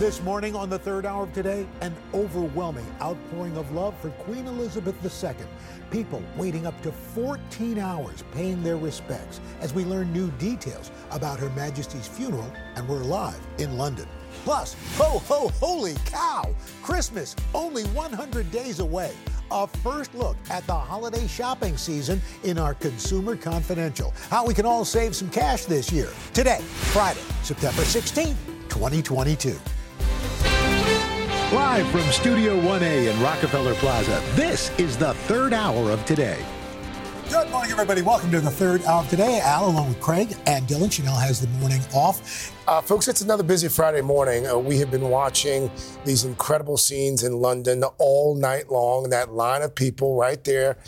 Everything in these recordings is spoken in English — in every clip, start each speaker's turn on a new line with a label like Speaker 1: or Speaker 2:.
Speaker 1: This morning on the third hour of today, an overwhelming outpouring of love for Queen Elizabeth II. People waiting up to 14 hours paying their respects as we learn new details about Her Majesty's funeral, and we're live in London. Plus, ho, ho, holy cow! Christmas only 100 days away. A first look at the holiday shopping season in our Consumer Confidential. How we can all save some cash this year. Today, Friday, September 16th, 2022. Live from Studio 1A in Rockefeller Plaza, this is the third hour of today. Good morning, everybody. Welcome to the third hour of today. Al, along with Craig and Dylan. Chanel has the morning off.
Speaker 2: Uh, folks, it's another busy Friday morning. Uh, we have been watching these incredible scenes in London all night long. That line of people right there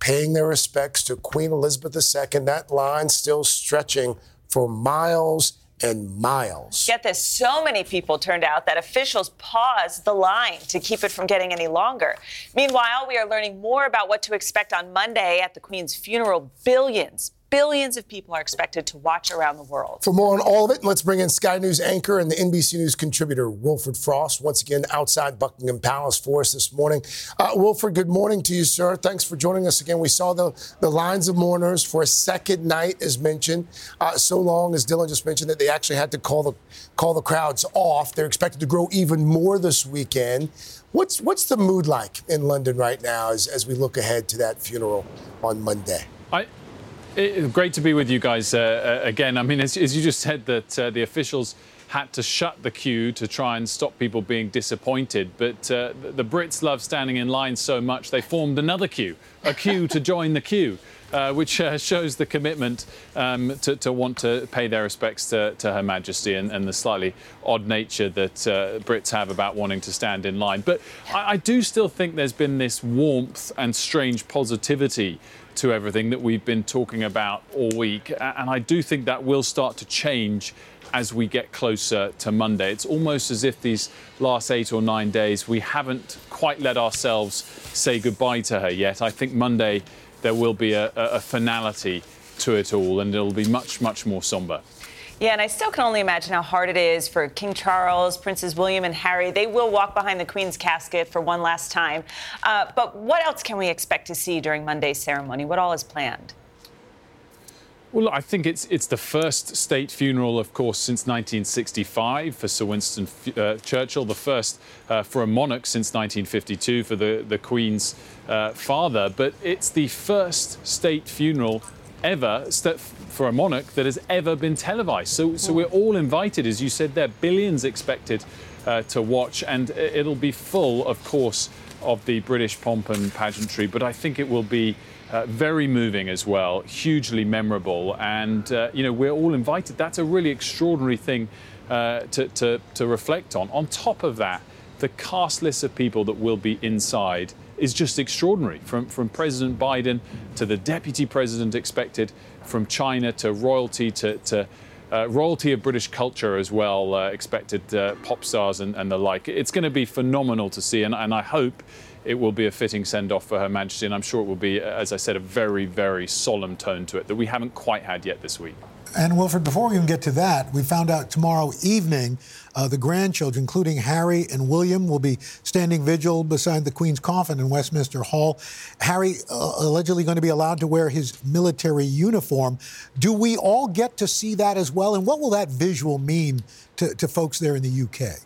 Speaker 2: paying their respects to Queen Elizabeth II. That line still stretching for miles and miles.
Speaker 3: Get this so many people turned out that officials paused the line to keep it from getting any longer. Meanwhile, we are learning more about what to expect on Monday at the Queen's funeral. Billions, billions of people are expected to watch around the world.
Speaker 2: For more on all of it, let's bring in Sky News anchor and the NBC News contributor, Wilfred Frost, once again outside Buckingham Palace for us this morning. Uh, Wilfred, good morning to you, sir. Thanks for joining us again. We saw the, the lines of mourners for a second night, as mentioned, uh, so long as Dylan just mentioned that they actually had to call the, call the crowds off. They're expected to grow even more this weekend. What's, what's the mood like in London right now as, as we look ahead to that funeral on Monday?
Speaker 4: I, it, great to be with you guys uh, uh, again. I mean, as, as, you just said, that uh, the officials had to shut the queue to try and stop people being disappointed. But uh, the Brits love standing in line so much they formed another queue, a queue to join the queue. Uh, which uh, shows the commitment um, to, to, want to pay their respects to, to Her Majesty and, and, the slightly odd nature that uh, Brits have about wanting to stand in line. But I, I, do still think there's been this warmth and strange positivity to everything that we've been talking about all week. And I do think that will start to change as we get closer to Monday. It's almost as if these last eight or nine days we haven't quite let ourselves say goodbye to her yet. I think Monday there will be a, a finality to it all and it'll be much, much more somber.
Speaker 3: Yeah, and I still can only imagine how hard it is for King Charles, Princes William, and Harry. They will walk behind the Queen's casket for one last time. Uh, but what else can we expect to see during Monday's ceremony? What all is planned?
Speaker 4: Well, I think it's it's the first state funeral, of course, since 1965 for Sir Winston uh, Churchill, the first uh, for a monarch since 1952 for the, the Queen's uh, father. But it's the first state funeral ever for a monarch that has ever been televised. So, so we're all invited, as you said there, billions expected uh, to watch, and it'll be full, of course, of the British pomp and pageantry, but I think it will be uh, very moving as well, hugely memorable, and uh, you know we're all invited. That's a really extraordinary thing uh, to, to, to reflect on. On top of that, the cast list of people that will be inside is just extraordinary. From, from President Biden to the deputy president expected, from China to royalty to, to uh, royalty of British culture as well, uh, expected uh, pop stars and, and, the like. It's going to be phenomenal to see, and, and I hope it will be a fitting send off for Her Majesty, and I'm sure it will be, as I said, a very, very solemn tone to it that we haven't quite had yet this week.
Speaker 1: And Wilfred, before we even get to that, we found out tomorrow evening uh, the grandchildren, including Harry and William, will be standing vigil beside the Queen's coffin in Westminster Hall. Harry uh, allegedly going to be allowed to wear his military uniform. Do we all get to see that as well? And what will that visual mean to, to folks there in the UK?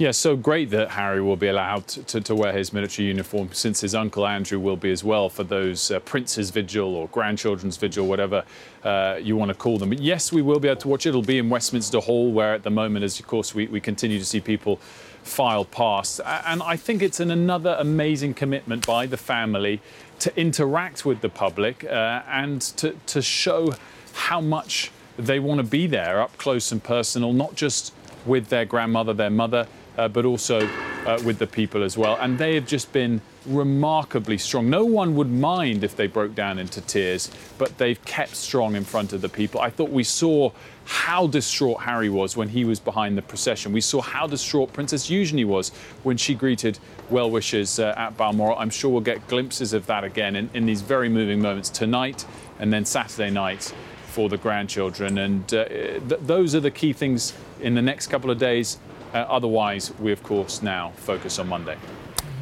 Speaker 4: Yeah, so great that Harry will be allowed to, to, wear his military uniform since his uncle Andrew will be as well for those uh, Prince's Vigil or Grandchildren's Vigil, whatever uh, you want to call them. But yes, we will be able to watch it. It'll be in Westminster Hall, where at the moment, as of course, we, we continue to see people file past. And I think it's an, another amazing commitment by the family to interact with the public uh, and to, to show how much they want to be there up close and personal, not just with their grandmother, their mother, uh, but also uh, with the people as well. And they have just been remarkably strong. No one would mind if they broke down into tears, but they've kept strong in front of the people. I thought we saw how distraught Harry was when he was behind the procession. We saw how distraught Princess Eugenie was when she greeted well wishers uh, at Balmoral. I'm sure we'll get glimpses of that again in, in these very moving moments tonight and then Saturday night for the grandchildren. And uh, th- those are the key things in the next couple of days. Uh, otherwise, we, of course, now focus on Monday.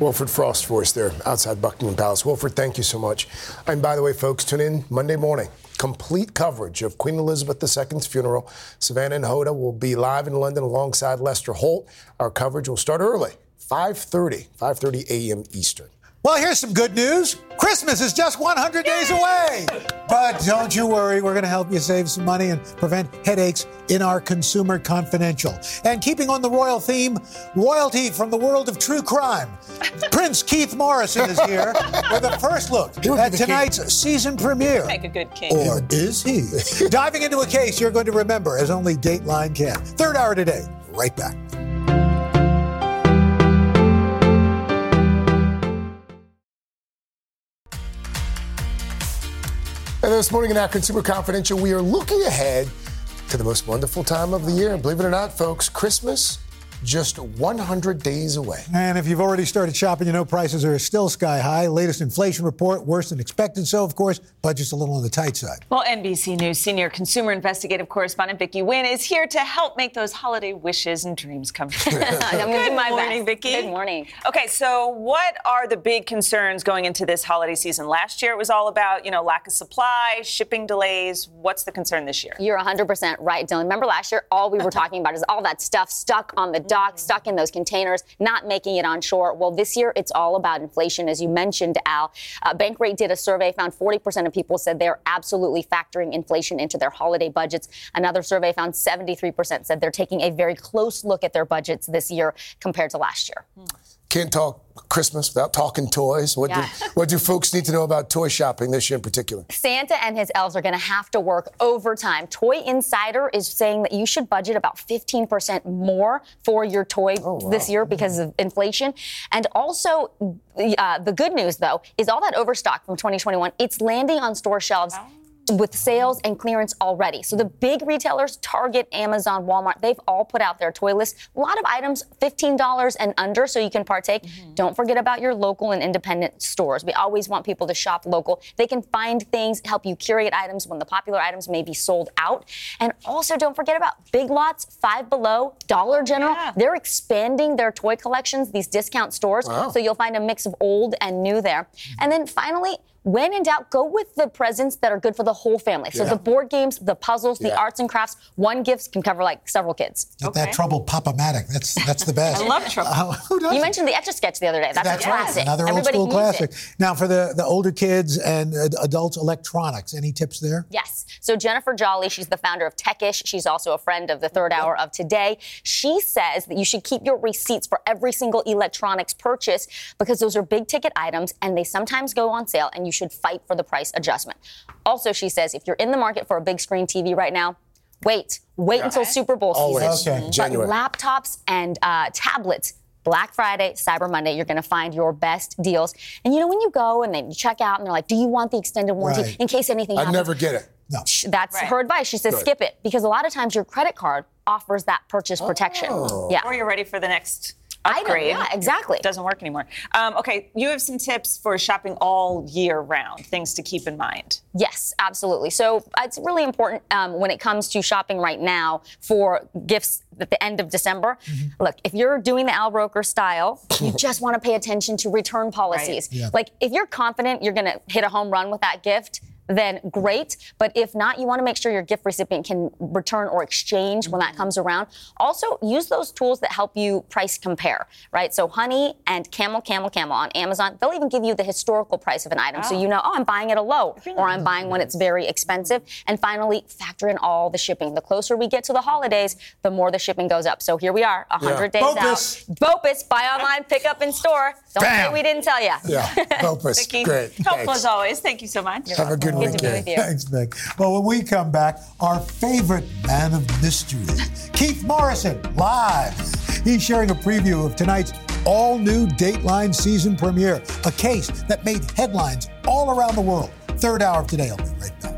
Speaker 2: Wilfred Frost for us there outside Buckingham Palace. Wilfred, thank you so much. And by the way, folks, tune in Monday morning. Complete coverage of Queen Elizabeth II's funeral. Savannah and Hoda will be live in London alongside Lester Holt. Our coverage will start early, 5:30, 5:30 a.m. Eastern.
Speaker 1: Well, here's some good news. Christmas is just 100 days away. But don't you worry, we're going to help you save some money and prevent headaches in our Consumer Confidential. And keeping on the royal theme, royalty from the world of true crime. Prince Keith Morrison is here with a first look at tonight's season premiere.
Speaker 3: Make a good king.
Speaker 1: Or is he? Diving into a case you're going to remember as only Dateline can. Third hour today. Right back.
Speaker 2: This morning in our Consumer Confidential, we are looking ahead to the most wonderful time of the year. And believe it or not, folks, Christmas just 100 days away.
Speaker 1: And if you've already started shopping, you know prices are still sky high. Latest inflation report, worse than expected. So, of course, budget's a little on the tight side.
Speaker 3: Well, NBC News senior consumer investigative correspondent Vicky Nguyen is here to help make those holiday wishes and dreams come true.
Speaker 5: I'm going my
Speaker 3: morning,
Speaker 5: best.
Speaker 3: Vicky.
Speaker 5: Good morning.
Speaker 3: Okay, so what are the big concerns going into this holiday season? Last year it was all about, you know, lack of supply, shipping delays. What's the concern this year?
Speaker 5: You're 100% right, Dylan. Remember last year, all we were talking about is all that stuff stuck on the dock, stuck in those containers, not making it on shore. Well, this year, it's all about inflation, as you mentioned, Al. Uh, Bankrate did a survey, found 40% of people said they're absolutely factoring inflation into their holiday budgets. Another survey found 73% said they're taking a very close look at their budgets this year compared to last year.
Speaker 2: Can't talk Christmas without talking toys. What,
Speaker 5: Yeah.
Speaker 2: do, what do folks need to know about toy shopping this year in particular?
Speaker 5: Santa and his elves are going to have to work overtime. Toy Insider is saying that you should budget about 15% more for your toy this year because of inflation. And also, uh, the good news, though, is all that overstock from 2021, it's landing on store shelves. With sales and clearance already. So the big retailers, Target, Amazon, Walmart, they've all put out their toy list. A lot of items, $15 and under, so you can partake. Mm-hmm. Don't forget about your local and independent stores. We always want people to shop local. They can find things, help you curate items when the popular items may be sold out. And also don't forget about Big Lots, Five Below, Dollar General. They're expanding their toy collections, these discount stores. So you'll find a mix of old and new there. Mm-hmm. And then finally, when in doubt, go with the presents that are good for the whole family. So
Speaker 2: Yeah.
Speaker 5: the board games, the puzzles, the arts and crafts, one gift can cover like several kids.
Speaker 1: Get
Speaker 3: Okay.
Speaker 1: that trouble Pop-O-Matic. That's that's the best.
Speaker 3: I love trouble.
Speaker 1: Uh, who doesn't?
Speaker 5: You mentioned the Etch a Sketch the other day. That's,
Speaker 1: That's
Speaker 5: a
Speaker 1: right.
Speaker 5: classic.
Speaker 1: Another old
Speaker 5: Everybody
Speaker 1: school classic.
Speaker 5: it.
Speaker 1: Now, for the, the older kids and uh, adults, electronics. Any tips there?
Speaker 5: Yes. So Jennifer Jolly, she's the founder of Techish. She's also a friend of the third hour of today. She says that you should keep your receipts for every single electronics purchase because those are big ticket items and they sometimes go on sale and you should fight for the price adjustment. Also, she says if you're in the market for a big screen TV right now, wait. Wait until Super Bowl
Speaker 2: Always.
Speaker 5: season.
Speaker 1: Okay.
Speaker 5: But
Speaker 2: January.
Speaker 5: laptops and uh, tablets. Black Friday, Cyber Monday, you're going to find your best deals. And you know, when you go and then you check out and they're like, do you want the extended warranty
Speaker 1: Right.
Speaker 5: in case anything happens?
Speaker 2: I'd never get it.
Speaker 1: No.
Speaker 5: That's
Speaker 3: Right.
Speaker 5: her advice. She says
Speaker 2: Good.
Speaker 5: skip it because a lot of times your credit card offers that purchase protection. Yeah.
Speaker 3: Or you're ready for the next
Speaker 5: Item,
Speaker 3: upgrade.
Speaker 5: yeah, exactly.
Speaker 3: It doesn't work anymore. Um, okay, you have some tips for shopping all year round, things to keep in mind.
Speaker 5: Yes, absolutely. So uh, it's really important um, when it comes to shopping right now for gifts at the end of December. Look, if you're doing the Al Roker style, you just want to pay attention to return policies.
Speaker 1: Yeah.
Speaker 5: Like if you're confident you're going to hit a home run with that gift, then great. But if not, you want to make sure your gift recipient can return or exchange when that comes around. Also, use those tools that help you price compare, right? So Honey and Camel, Camel, Camel on Amazon, they'll even give you the historical price of an item. So you know, oh, I'm buying it a low or I'm buying when it's very expensive. And finally, factor in all the shipping. The closer we get to the holidays, the more the shipping goes up. So here we are, 100 days
Speaker 1: Focus.
Speaker 5: out. BOPUS, buy online, pick up in store. Don't
Speaker 2: Bam.
Speaker 5: say we didn't tell you.
Speaker 2: Yeah, Opus.
Speaker 3: Vicky,
Speaker 2: Great.
Speaker 3: helpful
Speaker 2: Thanks.
Speaker 3: as always. Thank you so much.
Speaker 2: Have a good
Speaker 5: Good to be
Speaker 2: weekend.
Speaker 5: with you.
Speaker 1: Thanks, Vic. Well, when we come back, our favorite man of mystery, Keith Morrison, live. He's sharing a preview of tonight's all new Dateline season premiere, a case that made headlines all around the world. Third hour of today. I'll be right back.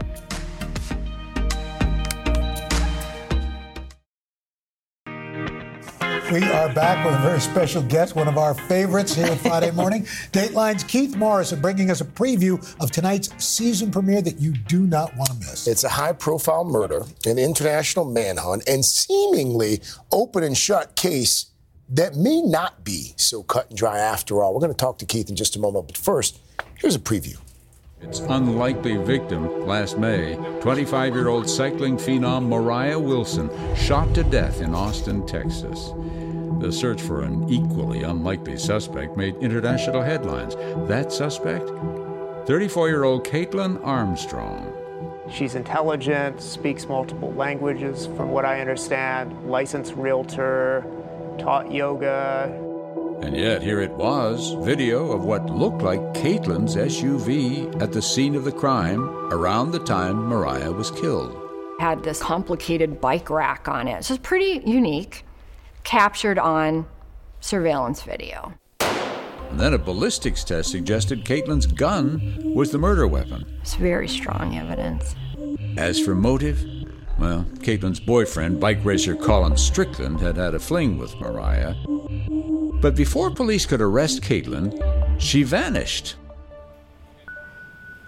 Speaker 1: We are back with a very special guest, one of our favorites here on Friday morning. Dateline's Keith Morrison bringing us a preview of tonight's season premiere that you do not want to miss.
Speaker 2: It's a high profile murder, an international manhunt, and seemingly open and shut case that may not be so cut and dry after all. We're going to talk to Keith in just a moment, but first, here's a preview.
Speaker 6: Its unlikely victim last May, 25 year old cycling phenom Moriah Wilson, shot to death in Austin, Texas. The search for an equally unlikely suspect made international headlines. That suspect? 34 year old Kaitlin Armstrong.
Speaker 7: She's intelligent, speaks multiple languages, from what I understand, licensed realtor, taught yoga.
Speaker 6: And yet, here it was video of what looked like Kaitlin's SUV at the scene of the crime around the time Moriah was killed.
Speaker 8: had this complicated bike rack on it. So it's pretty unique, captured on surveillance video.
Speaker 6: And then a ballistics test suggested Kaitlin's gun was the murder weapon.
Speaker 8: It's very strong evidence.
Speaker 6: As for motive, well, Kaitlin's boyfriend, bike racer Colin Strickland, had had a fling with Moriah. But before police could arrest Kaitlin, she vanished.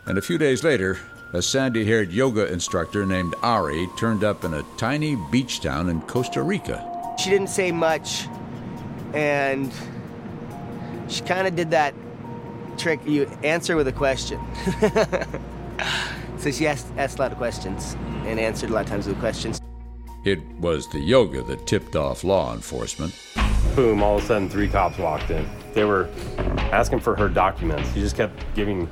Speaker 6: And a few days later, a sandy haired yoga instructor named Ari turned up in a tiny beach town in Costa Rica.
Speaker 9: She didn't say much, and she kind of did that trick you answer with a question. so she asked, asked a lot of questions and answered a lot of times with questions.
Speaker 6: It was the yoga that tipped off law enforcement.
Speaker 10: Boom, all of a sudden, three cops walked in. They were asking for her documents. She just kept giving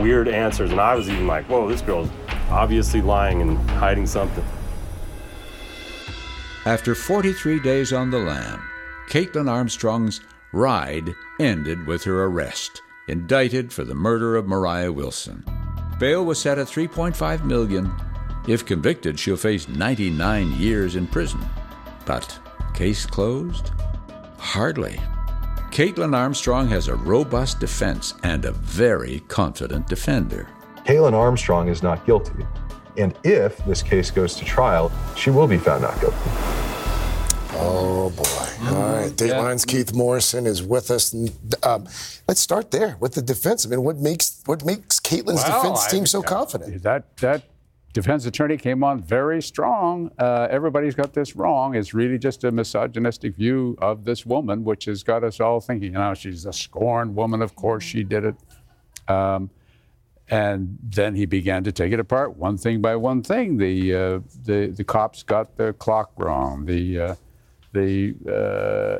Speaker 10: weird answers, and I was even like, whoa, this girl's obviously lying and hiding something.
Speaker 6: After 43 days on the lam, Kaitlin Armstrong's ride ended with her arrest, indicted for the murder of Moriah Wilson. Bail was set at 3.5 million. If convicted, she'll face 99 years in prison. But case closed? Hardly. Kaitlin Armstrong has a robust defense and a very confident defender.
Speaker 11: Kaylin Armstrong is not guilty. And if this case goes to trial, she will be found not guilty.
Speaker 2: Oh boy! All right, Dateline's Keith Morrison is with us. Um, let's start there with the defense. I mean, what makes what makes Kaitlin's
Speaker 12: Well,
Speaker 2: defense
Speaker 12: I-
Speaker 2: team so confident?
Speaker 12: That that defense attorney came on very strong. Uh, everybody's got this wrong. It's really just a misogynistic view of this woman, which has got us all thinking, you know, she's a scorned woman. Of course, she did it. Um, and then he began to take it apart, one thing by one thing. The uh, the the cops got the clock wrong. The uh, the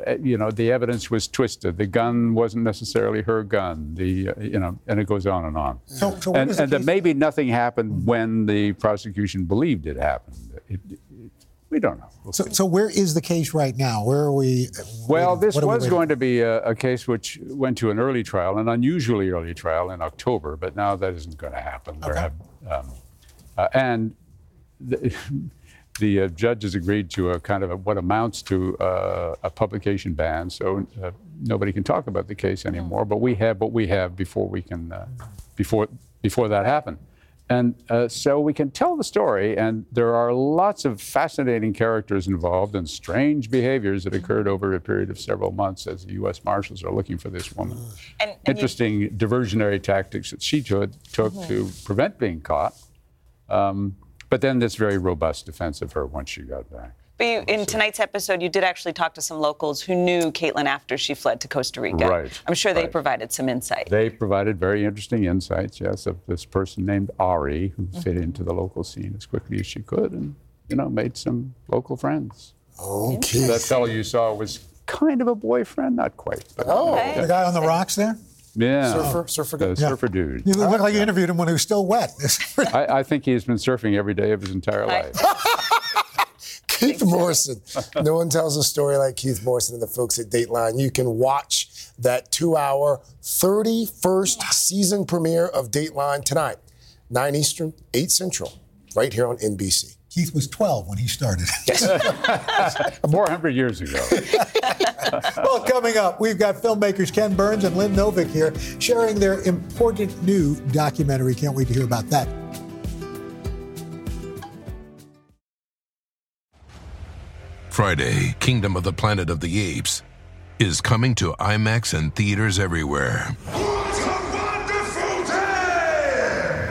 Speaker 12: uh, you know the evidence was twisted. The gun wasn't necessarily her gun. The uh, you know, and it goes on and on.
Speaker 1: So- so
Speaker 12: and and that maybe nothing happened when the prosecution believed it happened. It, it, we don't know. We'll
Speaker 1: So, so where is the case right now? Where are we?
Speaker 12: Well, this
Speaker 1: we
Speaker 12: was going to be a, a case which went to an early trial, an unusually early trial in October, but now that isn't going to happen. There have, um, uh, and the, the uh, judges agreed to a kind of a, what amounts to uh, a publication ban, so uh, nobody can talk about the case anymore. But we have what we have before we can, uh, before before that happened. And uh, so we can tell the story, and there are lots of fascinating characters involved and strange behaviors that occurred over a period of several months as the U.S. Marshals are looking for this woman.
Speaker 3: And, and you-
Speaker 12: Interesting diversionary tactics that she took, took to prevent being caught. Um, but then this very robust defense of her once she got back.
Speaker 3: But you, in tonight's episode, you did actually talk to some locals who knew Kaitlin after she fled to Costa Rica.
Speaker 12: Right,
Speaker 3: I'm sure they
Speaker 12: right.
Speaker 3: provided some insight.
Speaker 12: They provided very interesting insights, yes, of this person named Ari who mm-hmm. fit into the local scene as quickly as she could and, you know, made some local friends.
Speaker 2: Okay.
Speaker 12: That fellow you saw was kind of a boyfriend, not quite. But,
Speaker 2: Oh,
Speaker 1: The guy on the rocks there?
Speaker 12: Yeah.
Speaker 2: surfer, surfer.
Speaker 12: The
Speaker 2: guy.
Speaker 12: surfer dude.
Speaker 1: Oh, you look like you interviewed him when he was still wet.
Speaker 12: I, I think he's been surfing every day of his entire life.
Speaker 2: Keith Morrison. No one tells a story like Keith Morrison and the folks at Dateline. You can watch that two hour, 31st season premiere of Dateline tonight, 9 Eastern, 8 Central, right here on NBC.
Speaker 1: Keith was 12 when he started.
Speaker 2: Yes.
Speaker 12: 400 years ago.
Speaker 1: well, coming up, we've got filmmakers Ken Burns and Lynn Novick here sharing their important new documentary. Can't wait to hear about that.
Speaker 13: Friday, Kingdom of the Planet of the Apes is coming to IMAX and theaters everywhere.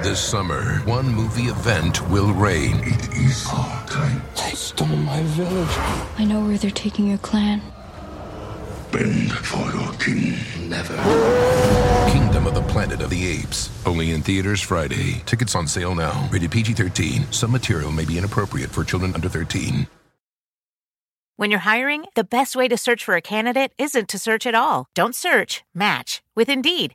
Speaker 13: This summer, one movie event will reign. It is our time.
Speaker 14: They stole my village. I know where they're taking your clan.
Speaker 13: Bend for your king. Never. Kingdom of the Planet of the Apes. Only in theaters Friday. Tickets on sale now. Rated PG 13. Some material may be inappropriate for children under 13.
Speaker 15: When you're hiring, the best way to search for a candidate isn't to search at all. Don't search, match with Indeed.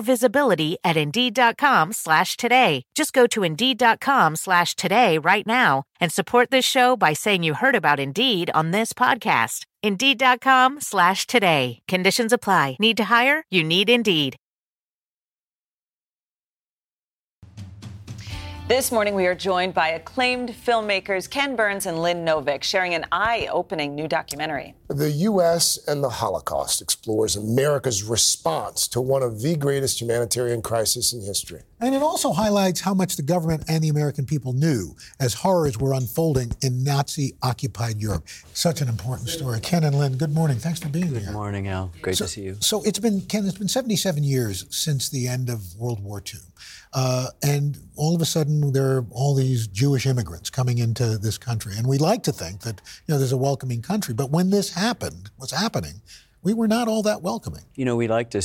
Speaker 15: visibility at Indeed.com slash today. Just go to Indeed.com slash today right now and support this show by saying you heard about Indeed on this podcast. Indeed.com slash today. Conditions apply. Need to hire? You need Indeed.
Speaker 3: This morning, we are joined by acclaimed filmmakers Ken Burns and Lynn Novick sharing an eye opening new documentary.
Speaker 2: The U.S. and the Holocaust explores America's response to one of the greatest humanitarian crises in history.
Speaker 1: And it also highlights how much the government and the American people knew as horrors were unfolding in Nazi occupied Europe. Such an important story. Ken and Lynn, good morning. Thanks for being
Speaker 16: good
Speaker 1: here.
Speaker 16: Good morning, Al. Great
Speaker 1: so,
Speaker 16: to see you.
Speaker 1: So it's been, Ken, it's been 77 years since the end of World War II. Uh, and all of a sudden, there are all these Jewish immigrants coming into this country. And we like to think that, you know, there's a welcoming country. But when this happened, what's happening, we were not all that welcoming.
Speaker 16: You know, we like to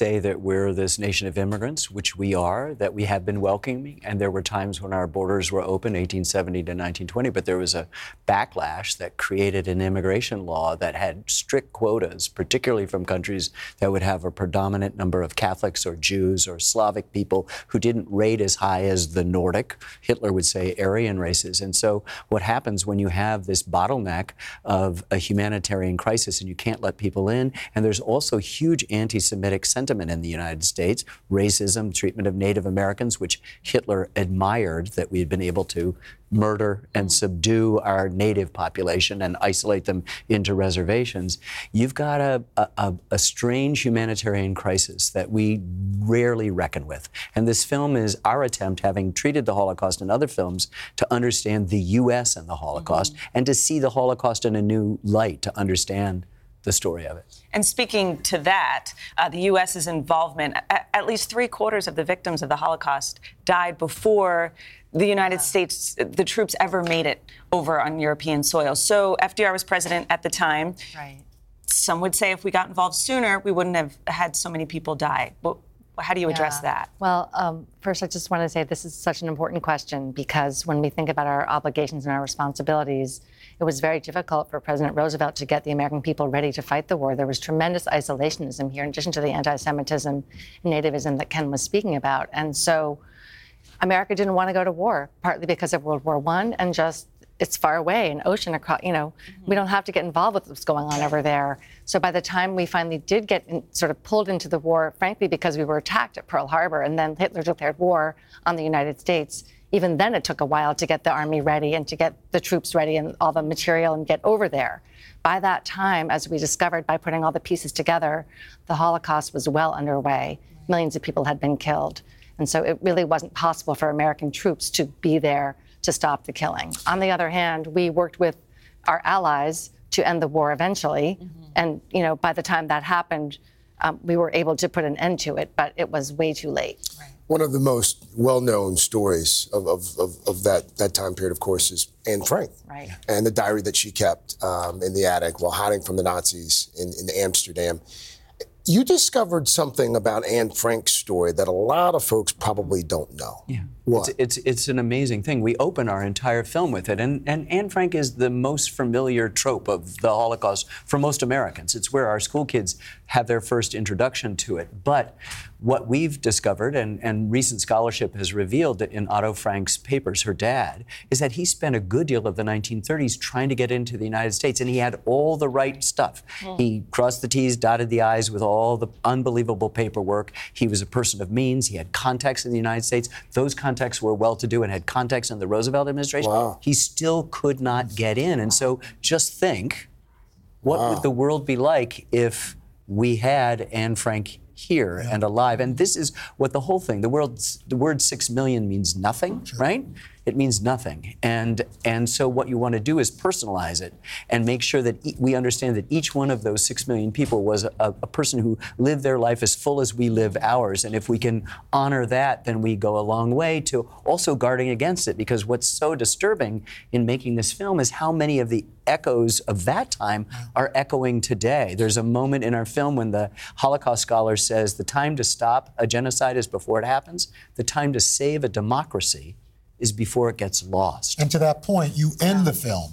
Speaker 16: say that we're this nation of immigrants, which we are, that we have been welcoming. And there were times when our borders were open, 1870 to 1920, but there was a backlash that created an immigration law that had strict quotas, particularly from countries that would have a predominant number of Catholics or Jews or Slavic people who didn't rate as high as the Nordic, Hitler would say, Aryan races. And so what happens when you have this bottleneck of a humanitarian crisis and you can't let people in, and there's also huge anti Semitic sentiment in the United States, racism, treatment of Native Americans, which Hitler admired that we had been able to murder and subdue our native population and isolate them into reservations. You've got a, a, a, strange humanitarian crisis that we rarely reckon with. And this film is our attempt, having treated the Holocaust in other films, to understand the U.S. and the Holocaust mm-hmm. and to see the Holocaust in a new light, to understand the story of it.
Speaker 3: And speaking to that, uh, the U.S.'s involvement, at, at, least three quarters of the victims of the Holocaust died before the United States, the troops ever made it over on European soil. So FDR was president at the time.
Speaker 5: Right.
Speaker 3: Some would say if we got involved sooner, we wouldn't have had so many people die. But how do you address
Speaker 5: yeah.
Speaker 3: that?
Speaker 17: Well, um, first, I just want to say this is such an important question because when we think about our obligations and our responsibilities, it was very difficult for President Roosevelt to get the American people ready to fight the war. There was tremendous isolationism here, in addition to the anti Semitism and nativism that Ken was speaking about. And so America didn't want to go to war, partly because of World War I and just it's far away, an ocean across, you know, mm-hmm. we don't have to get involved with what's going on over there. So by the time we finally did get in, sort of pulled into the war, frankly, because we were attacked at Pearl Harbor and then Hitler declared war on the United States, even then it took a while to get the army ready and to get the troops ready and all the material and get over there. By that time, as we discovered by putting all the pieces together, the Holocaust was well underway. Millions of people had been killed. And so it really wasn't possible for American troops to be there to stop the killing. On the other hand, we worked with our allies to end the war eventually. Mm-hmm. And, you know, by the time that happened, um, we were able to put an end to it, but it was way too late.
Speaker 3: Right.
Speaker 2: One of the most well-known stories of, of, of, of that, that time period, of course, is Anne Frank.
Speaker 17: Right.
Speaker 2: And the diary that she kept um, in the attic while hiding from the Nazis in, in Amsterdam. You discovered something about Anne Frank's story that a lot of folks probably don't know.
Speaker 16: Yeah.
Speaker 2: What?
Speaker 16: It's, it's, it's an amazing thing. We open our entire film with it. And, and Anne Frank is the most familiar trope of the Holocaust for most Americans. It's where our school kids have their first introduction to it. But what we've discovered, and, and recent scholarship has revealed in Otto Frank's papers, her dad, is that he spent a good deal of the 1930s trying to get into the United States, and he had all the right stuff.
Speaker 18: Mm.
Speaker 16: He crossed the T's, dotted the I's with all the unbelievable paperwork. He was a person of means. He had contacts in the United States. Those contacts were well to do and had contacts in the Roosevelt administration. He still could not get in. And so just think what would the world be like if we had Anne Frank here and alive? And this is what the whole thing, the world's the word six million means nothing, right? It means nothing. And and so what you want to do is personalize it and make sure that e- we understand that each one of those six million people was a, a person who lived their life as full as we live ours. And if we can honor that, then we go a long way to also guarding against it. Because what's so disturbing in making this film is how many of the echoes of that time are echoing today. There's a moment in our film when the Holocaust scholar says the time to stop a genocide is before it happens, the time to save a democracy is before it gets lost.
Speaker 1: And to that point, you end the film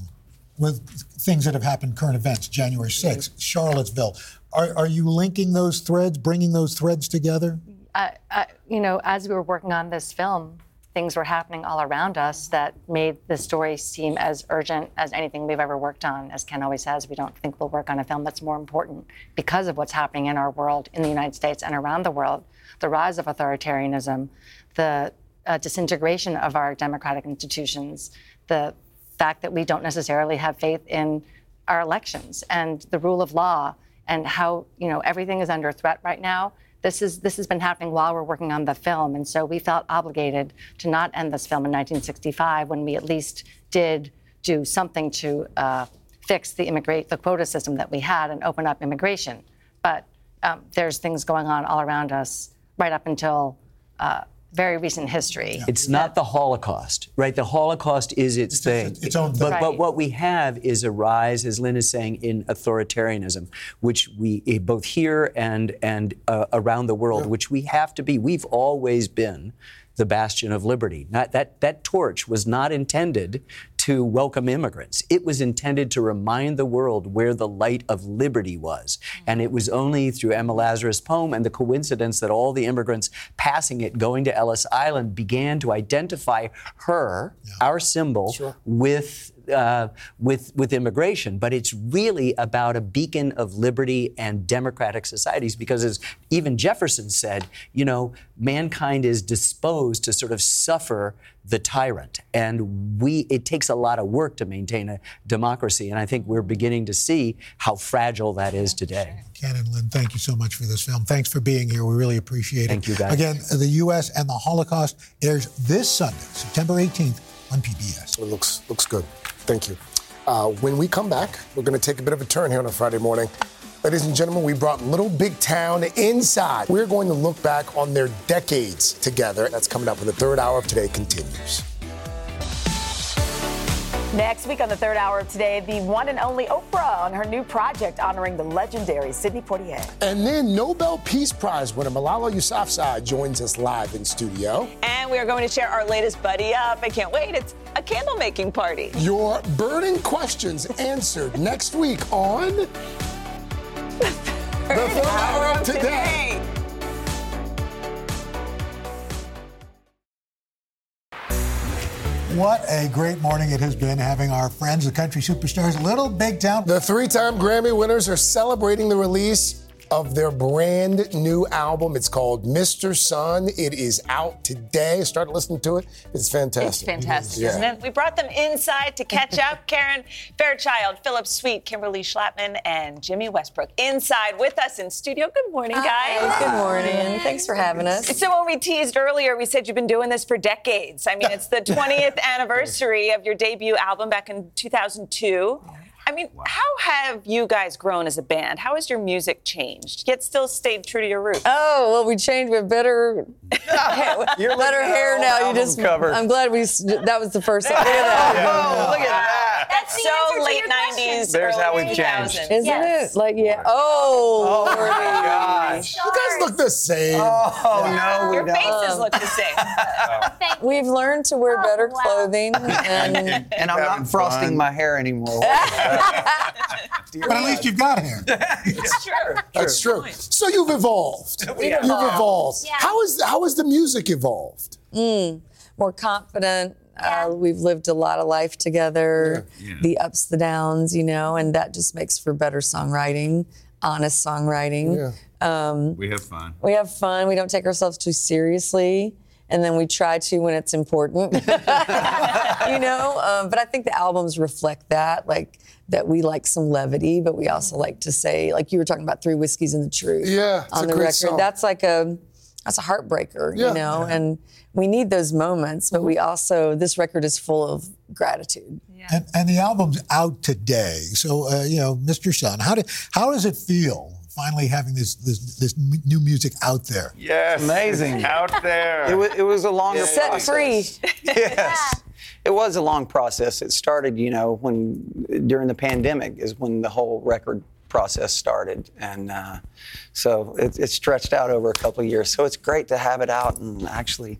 Speaker 1: with things that have happened, current events, January 6th, Charlottesville. Are, are you linking those threads, bringing those threads together?
Speaker 17: I, I, you know, as we were working on this film, things were happening all around us that made the story seem as urgent as anything we've ever worked on. As Ken always says, we don't think we'll work on a film that's more important because of what's happening in our world, in the United States and around the world. The rise of authoritarianism, the uh, disintegration of our democratic institutions, the fact that we don't necessarily have faith in our elections and the rule of law and how you know everything is under threat right now. This is this has been happening while we're working on the film. And so we felt obligated to not end this film in 1965 when we at least did do something to uh, fix the immigrate the quota system that we had and open up immigration. But um, there's things going on all around us right up until uh, very recent history
Speaker 16: It's not the Holocaust, right? The Holocaust is its, thing.
Speaker 1: its own thing.
Speaker 16: But, but what we have is a rise, as Lynn is saying, in authoritarianism, which we eh, both here and and uh, around the world, which we have to be. We've always been the bastion of liberty. Not, that that torch was not intended to welcome immigrants. It was intended to remind the world where the light of liberty was. And it was only through Emma Lazarus' poem and the coincidence that all the immigrants passing it, going to Ellis Island, began to identify her, our symbol, with. Uh, with with immigration, but it's really about a beacon of liberty and democratic societies. Because as even Jefferson said, you know, mankind is disposed to sort of suffer the tyrant, and we it takes a lot of work to maintain a democracy. And I think we're beginning to see how fragile that is today.
Speaker 1: Ken and Lynn, thank you so much for this film. Thanks for being here. We really appreciate it.
Speaker 16: Thank you, guys.
Speaker 1: Again, The U.S. and the Holocaust airs this Sunday, September 18th on PBS.
Speaker 2: It looks looks good. Thank you. Uh, when we come back, we're going to take a bit of a turn here on a Friday morning. Ladies and gentlemen, we brought Little Big Town inside. We're going to look back on their decades together. That's coming up when the third hour of today continues.
Speaker 18: Next week on the third hour of today, the one and only Oprah on her new project honoring the legendary Sidney Poitier.
Speaker 2: And then Nobel Peace Prize winner Malala Yousafzai joins us live in studio.
Speaker 3: And we are going to share our latest buddy up. I can't wait. It's a candle making party.
Speaker 2: Your burning questions answered next week on the third hour of today.
Speaker 1: What a great morning it has been having our friends, the country superstars, Little Big Town.
Speaker 2: The three time Grammy winners are celebrating the release of their brand new album. It's called Mr. Sun. It is out today. Start listening to it. It's fantastic.
Speaker 3: It's fantastic,
Speaker 2: Yeah.
Speaker 3: isn't it? We brought them inside to catch up. Karen Fairchild, Phillip Sweet, Kimberly Schlapman, and Jimmy Westbrook inside with us in studio. Good morning, guys.
Speaker 19: Good morning. Thanks for having us.
Speaker 3: So when we teased earlier, we said you've been doing this for decades. I mean, it's the 20th anniversary of your debut album back in 2002. I mean, how have you guys grown as a band? How has your music changed? Yet still stayed true to your roots.
Speaker 19: Oh well, we changed with better,
Speaker 9: You're
Speaker 19: better
Speaker 9: looking
Speaker 19: hair now. You just.
Speaker 9: cover.
Speaker 19: I'm glad we. s- That was the first. Look at that.
Speaker 9: Oh, look at that.
Speaker 3: That's so
Speaker 18: answer to
Speaker 3: late
Speaker 18: your
Speaker 3: 90s.
Speaker 9: There's how we've changed.
Speaker 19: Isn't
Speaker 18: Yes.
Speaker 19: it? Like yeah. Oh.
Speaker 9: Oh my
Speaker 19: Lordy.
Speaker 9: gosh.
Speaker 2: You guys look the same.
Speaker 9: Oh no, we
Speaker 3: Your
Speaker 9: don't.
Speaker 3: faces look the same.
Speaker 19: We've learned to wear oh, better
Speaker 18: wow.
Speaker 19: clothing, and
Speaker 9: And I'm not frosting my hair anymore.
Speaker 1: But at least you've got him.
Speaker 3: That's true.
Speaker 2: That's true. So you've evolved. You've
Speaker 19: evolved.
Speaker 2: evolved.
Speaker 18: Yeah.
Speaker 2: How is how has the music evolved?
Speaker 19: Mm, more confident. Uh, we've lived a lot of life together, yeah. the ups, the downs, you know, and that just makes for better songwriting, honest songwriting. Um,
Speaker 12: We have fun.
Speaker 19: we have fun. We don't take ourselves too seriously. And then we try to when it's important, you know. Um, but I think the albums reflect that, like that we like some levity, but we also like to say, like you were talking about Three Whiskeys and the Truth
Speaker 2: Yeah,
Speaker 19: on the record.
Speaker 2: song.
Speaker 19: That's like a that's a heartbreaker,
Speaker 2: Yeah.
Speaker 19: you know. And we need those moments, but we also this record is full of gratitude.
Speaker 1: And, and the album's out today. So, uh, you know, Mr. Sun, how, do, how does it feel finally having this, this, this m- new music out there?
Speaker 20: Yes.
Speaker 9: Amazing.
Speaker 20: Out there.
Speaker 9: It was, it was a longer
Speaker 19: Set
Speaker 9: process.
Speaker 19: free.
Speaker 9: Yes. It was a long process. It started, you know, when during the pandemic is when the whole record process started, and uh, so it, it stretched out over a couple of years. So it's great to have it out and actually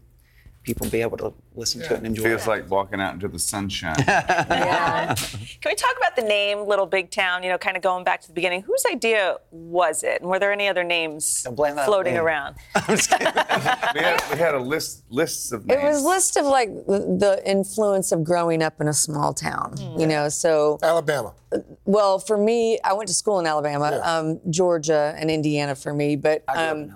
Speaker 9: people be able to listen to it and enjoy
Speaker 20: Feels
Speaker 9: it.
Speaker 20: Feels like walking out into the sunshine. Yeah.
Speaker 3: Can we talk about the name Little Big Town? You know, kind of going back to the beginning. Whose idea was it? And were there any other names
Speaker 9: Don't blame that on
Speaker 3: floating
Speaker 9: me.
Speaker 3: around?
Speaker 20: we, had, we had a list lists of names.
Speaker 19: It was list of like the, the influence of growing up in a small town,
Speaker 2: Hmm.
Speaker 19: you know. So
Speaker 2: Alabama.
Speaker 19: Well, for me, I went to school in Alabama,
Speaker 2: Yeah.
Speaker 19: um, Georgia, and Indiana for me, but um,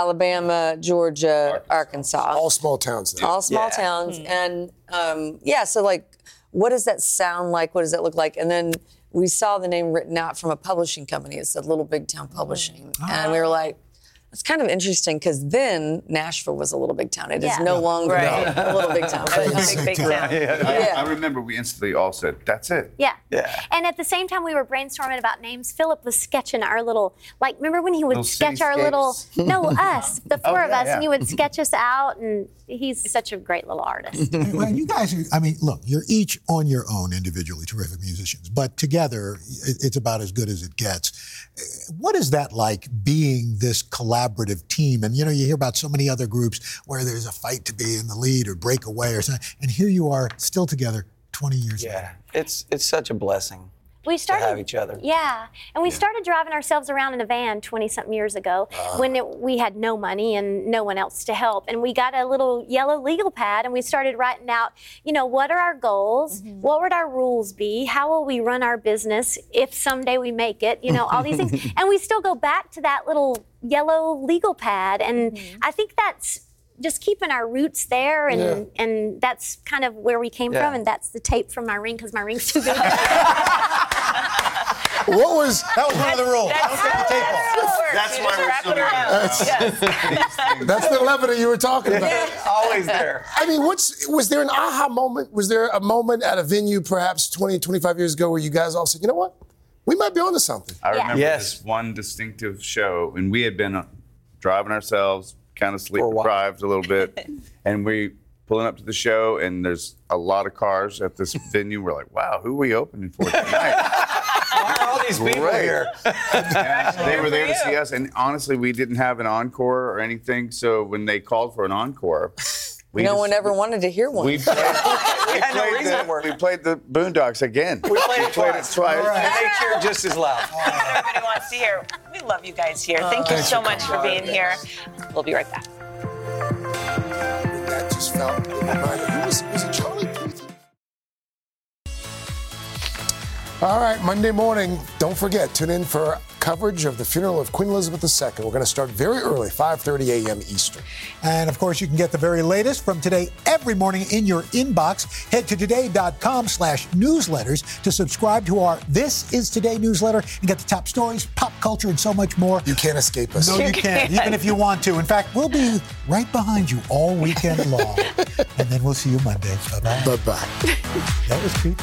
Speaker 19: Alabama, Georgia, Arkansas,
Speaker 2: All small towns. There.
Speaker 19: all small
Speaker 9: Yeah.
Speaker 19: towns, and um, yeah. So like, what does that sound like? What does that look like? And then we saw the name written out from a publishing company. It said Little Big Town Publishing, and we were like. It's kind of interesting because then Nashville was a little big town. It is
Speaker 18: Yeah.
Speaker 19: no longer
Speaker 3: Right.
Speaker 19: a little big town. But,
Speaker 1: Big,
Speaker 3: Big
Speaker 1: town.
Speaker 3: Town.
Speaker 19: yeah.
Speaker 20: I remember we instantly all said, "That's it."
Speaker 21: Yeah.
Speaker 9: Yeah.
Speaker 21: And at the same time, we were brainstorming about names. Phillip was sketching our little, like, remember when he would
Speaker 20: Little
Speaker 21: sketch our little, no, us, the four oh, of
Speaker 9: yeah,
Speaker 21: us, and he would sketch us out, and he's such a great little artist.
Speaker 1: Well, you guys are, I mean, look, you're each on your own individually terrific musicians, but together it's about as good as it gets. What is that like being this collaborative team? And, you know, you hear about so many other groups where there's a fight to be in the lead or break away or something. And here you are still together 20 years later.
Speaker 9: Yeah. It's it's such a blessing
Speaker 21: We started.
Speaker 9: have each other.
Speaker 21: Yeah, and we started driving ourselves around in a van 20 something years ago
Speaker 9: Uh.
Speaker 21: when it, we had no money and no one else to help. And we got a little yellow legal pad and we started writing out, you know, what are our goals? What would our rules be? How will we run our business if someday we make it? You know, all these things. And we still go back to that little yellow legal pad. And I think that's just keeping our roots there and and that's kind of where we came
Speaker 9: Yeah.
Speaker 21: from and that's the tape from my ring because my ring's too good
Speaker 2: What was
Speaker 1: That was one of the rules.
Speaker 3: That's,
Speaker 20: That's
Speaker 3: You
Speaker 20: why
Speaker 3: just
Speaker 20: we're
Speaker 3: wrap
Speaker 20: still
Speaker 3: it Yes.
Speaker 2: that's the levity you were talking about?
Speaker 9: Always there.
Speaker 2: I mean, what's was there an aha moment? Was there a moment at a venue perhaps 20, 25 years ago where you guys all said, you know what? We might be onto something.
Speaker 20: I remember
Speaker 9: Yes.
Speaker 20: this one distinctive show, and we had been uh, driving ourselves, kind of sleep
Speaker 9: For a while.
Speaker 20: deprived a little bit, and we pulling up to the show, and there's a lot of cars at this venue. We're like, wow, who are we opening for tonight?
Speaker 9: Why are all these people
Speaker 20: Great.
Speaker 9: here?
Speaker 20: They were there to see us, and honestly, we didn't have an encore or anything. So when they called for an encore, we
Speaker 19: no
Speaker 20: just-
Speaker 19: one ever wanted to hear one.
Speaker 20: We played, we,
Speaker 9: had no
Speaker 20: played
Speaker 9: reason to
Speaker 20: the, we played the Boondocks again.
Speaker 9: We played it twice.
Speaker 20: twice.
Speaker 9: And they cheered just as loud.
Speaker 3: Everybody wants to hear. We love you guys here. Oh, thank you so much for being here. We'll be right back.
Speaker 2: That just felt reminded. Who was, was it Charlie All right, Monday morning, don't forget, tune in for coverage of the funeral of Queen Elizabeth II. We're going to start very early, 5.30 a.m. Eastern.
Speaker 1: And of course, you can get the very latest from today every morning in your inbox. Head to today.com slash newsletters to subscribe to our This Is Today newsletter and get the top stories, pop culture, and so much more.
Speaker 2: You can't escape us.
Speaker 1: No, you can't, even if you want to. In fact, we'll be right behind you all weekend long. and then we'll see you Monday. Bye-bye.
Speaker 2: Bye-bye.
Speaker 1: That was creepy.